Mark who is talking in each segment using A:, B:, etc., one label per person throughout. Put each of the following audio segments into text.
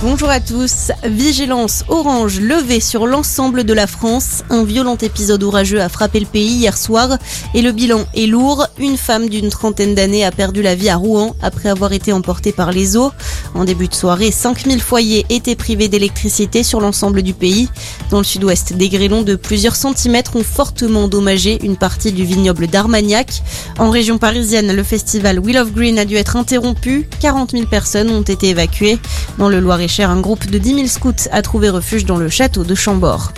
A: Bonjour à tous. Vigilance orange levée sur l'ensemble de la France. Un violent épisode orageux a frappé le pays hier soir et le bilan est lourd. Une femme d'une trentaine d'années a perdu la vie à Rouen après avoir été emportée par les eaux. En début de soirée, 5000 foyers étaient privés d'électricité sur l'ensemble du pays. Dans le sud-ouest, des grêlons de plusieurs centimètres ont fortement endommagé une partie du vignoble d'Armagnac. En région parisienne, le festival Wheel of Green a dû être interrompu. 40 000 personnes ont été évacuées. Dans le Loir cher, un groupe de 10 000 scouts a trouvé refuge dans le château de Chambord.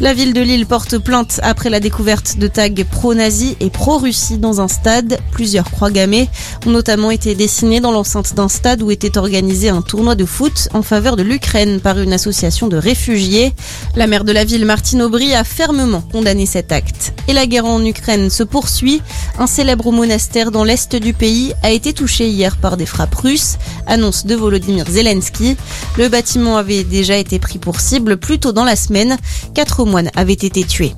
A: La ville de Lille porte plainte après la découverte de tags pro-nazis et pro-Russie dans un stade. Plusieurs croix gammées ont notamment été dessinées dans l'enceinte d'un stade où était organisé un tournoi de foot en faveur de l'Ukraine par une association de réfugiés. La maire de la ville, Martine Aubry, a fermement condamné cet acte. Et la guerre en Ukraine se poursuit. Un célèbre monastère dans l'est du pays a été touché hier par des frappes russes, annonce de Volodymyr Zelensky. Le bâtiment avait déjà été pris pour cible plus tôt dans la semaine. Quatre moines avaient été tués.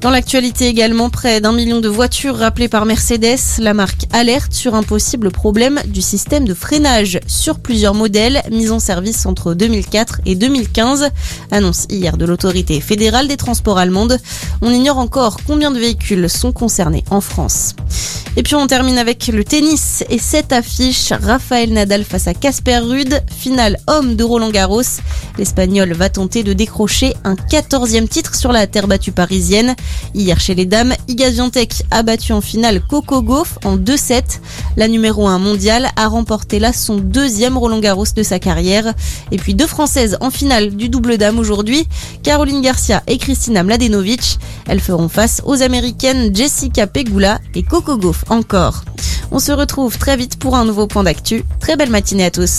A: Dans l'actualité également, près d'un million de voitures rappelées par Mercedes, la marque alerte sur un possible problème du système de freinage sur plusieurs modèles mis en service entre 2004 et 2015. Annonce hier de l'autorité fédérale des transports allemande. On ignore encore combien de véhicules sont concernés en France. Et puis on termine avec le tennis et cette affiche Raphaël Nadal face à Casper Rude, finale homme de Roland Garros. L'Espagnol va tenter de décrocher un 14e titre sur la terre battue parisienne. Hier chez les dames, Iga Swiatek a battu en finale Coco Gauff en 2-7. La numéro 1 mondiale a remporté là son deuxième Roland Garros de sa carrière. Et puis deux Françaises en finale du double dame aujourd'hui, Caroline Garcia et Christina Mladenovic. Elles feront face aux Américaines Jessica Pegula et Coco Gauff encore. On se retrouve très vite pour un nouveau point d'actu. Très belle matinée à tous.